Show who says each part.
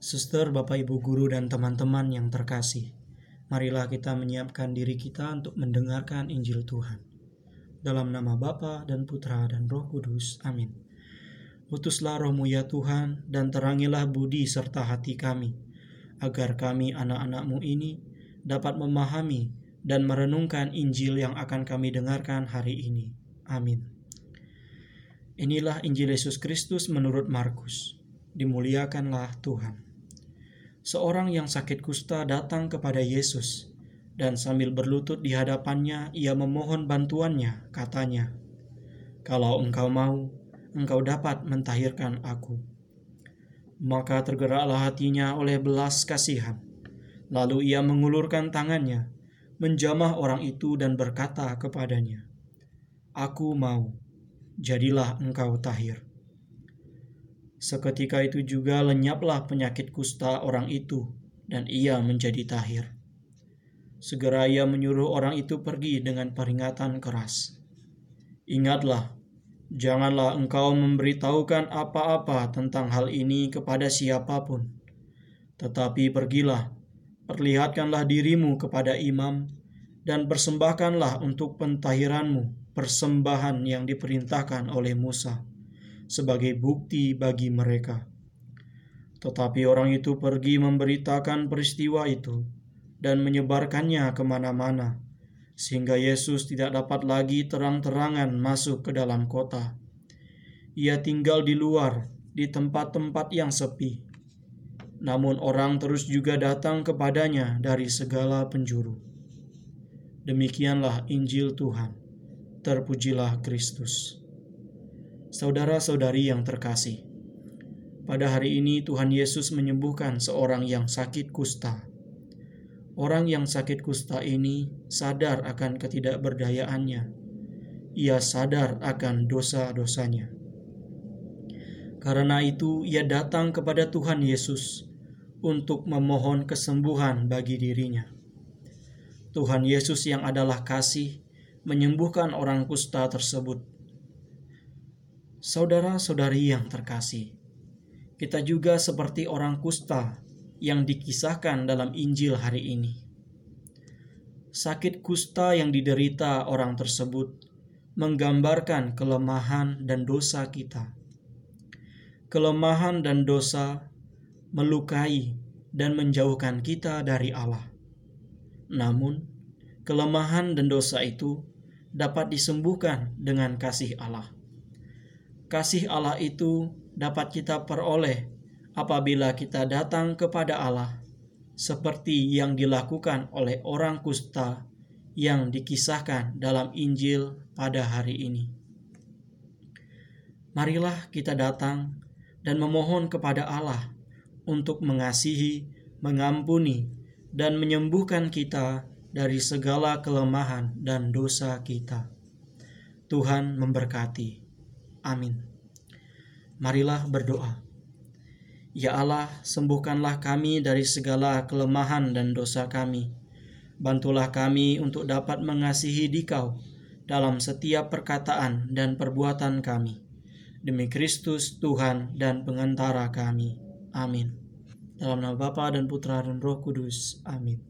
Speaker 1: Suster, Bapak, Ibu guru, dan teman-teman yang terkasih, marilah kita menyiapkan diri kita untuk mendengarkan Injil Tuhan. Dalam nama Bapa dan Putra dan Roh Kudus. Amin. Utuslah rohmu ya Tuhan, dan terangilah budi serta hati kami, agar kami anak-anakmu ini dapat memahami dan merenungkan Injil yang akan kami dengarkan hari ini. Amin. Inilah Injil Yesus Kristus menurut Markus. Dimuliakanlah Tuhan seorang yang sakit kusta datang kepada Yesus, dan sambil berlutut di hadapannya, ia memohon bantuannya. Katanya, "Kalau engkau mau, engkau dapat mentahirkan aku." Maka tergeraklah hatinya oleh belas kasihan. Lalu ia mengulurkan tangannya, menjamah orang itu, dan berkata kepadanya, "Aku mau, jadilah engkau tahir." Seketika itu juga lenyaplah penyakit kusta orang itu, dan ia menjadi tahir. Segera ia menyuruh orang itu pergi dengan peringatan keras. Ingatlah, janganlah engkau memberitahukan apa-apa tentang hal ini kepada siapa pun. Tetapi pergilah, perlihatkanlah dirimu kepada imam, dan persembahkanlah untuk pentahiranmu persembahan yang diperintahkan oleh Musa sebagai bukti bagi mereka. Tetapi orang itu pergi memberitakan peristiwa itu dan menyebarkannya ke mana-mana, sehingga Yesus tidak dapat lagi terang-terangan masuk ke dalam kota. Ia tinggal di luar, di tempat-tempat yang sepi. Namun orang terus juga datang kepadanya dari segala penjuru. Demikianlah Injil Tuhan. Terpujilah Kristus. Saudara-saudari yang terkasih, pada hari ini Tuhan Yesus menyembuhkan seorang yang sakit kusta. Orang yang sakit kusta ini sadar akan ketidakberdayaannya. Ia sadar akan dosa-dosanya. Karena itu, ia datang kepada Tuhan Yesus untuk memohon kesembuhan bagi dirinya. Tuhan Yesus, yang adalah kasih, menyembuhkan orang kusta tersebut Saudara-saudari yang terkasih, kita juga seperti orang kusta yang dikisahkan dalam Injil hari ini. Sakit kusta yang diderita orang tersebut menggambarkan kelemahan dan dosa kita. Kelemahan dan dosa melukai dan menjauhkan kita dari Allah. Namun, kelemahan dan dosa itu dapat disembuhkan dengan kasih Allah kasih Allah itu dapat kita peroleh apabila kita datang kepada Allah, seperti yang dilakukan oleh orang kusta yang dikisahkan dalam Injil pada hari ini. Marilah kita datang dan memohon kepada Allah untuk mengasihi, mengampuni, dan menyembuhkan kita dari segala kelemahan dan dosa kita. Tuhan memberkati. Amin. Marilah berdoa. Ya Allah, sembuhkanlah kami dari segala kelemahan dan dosa kami. Bantulah kami untuk dapat mengasihi Dikau dalam setiap perkataan dan perbuatan kami. Demi Kristus Tuhan dan pengantara kami. Amin. Dalam nama Bapa dan Putra dan Roh Kudus. Amin.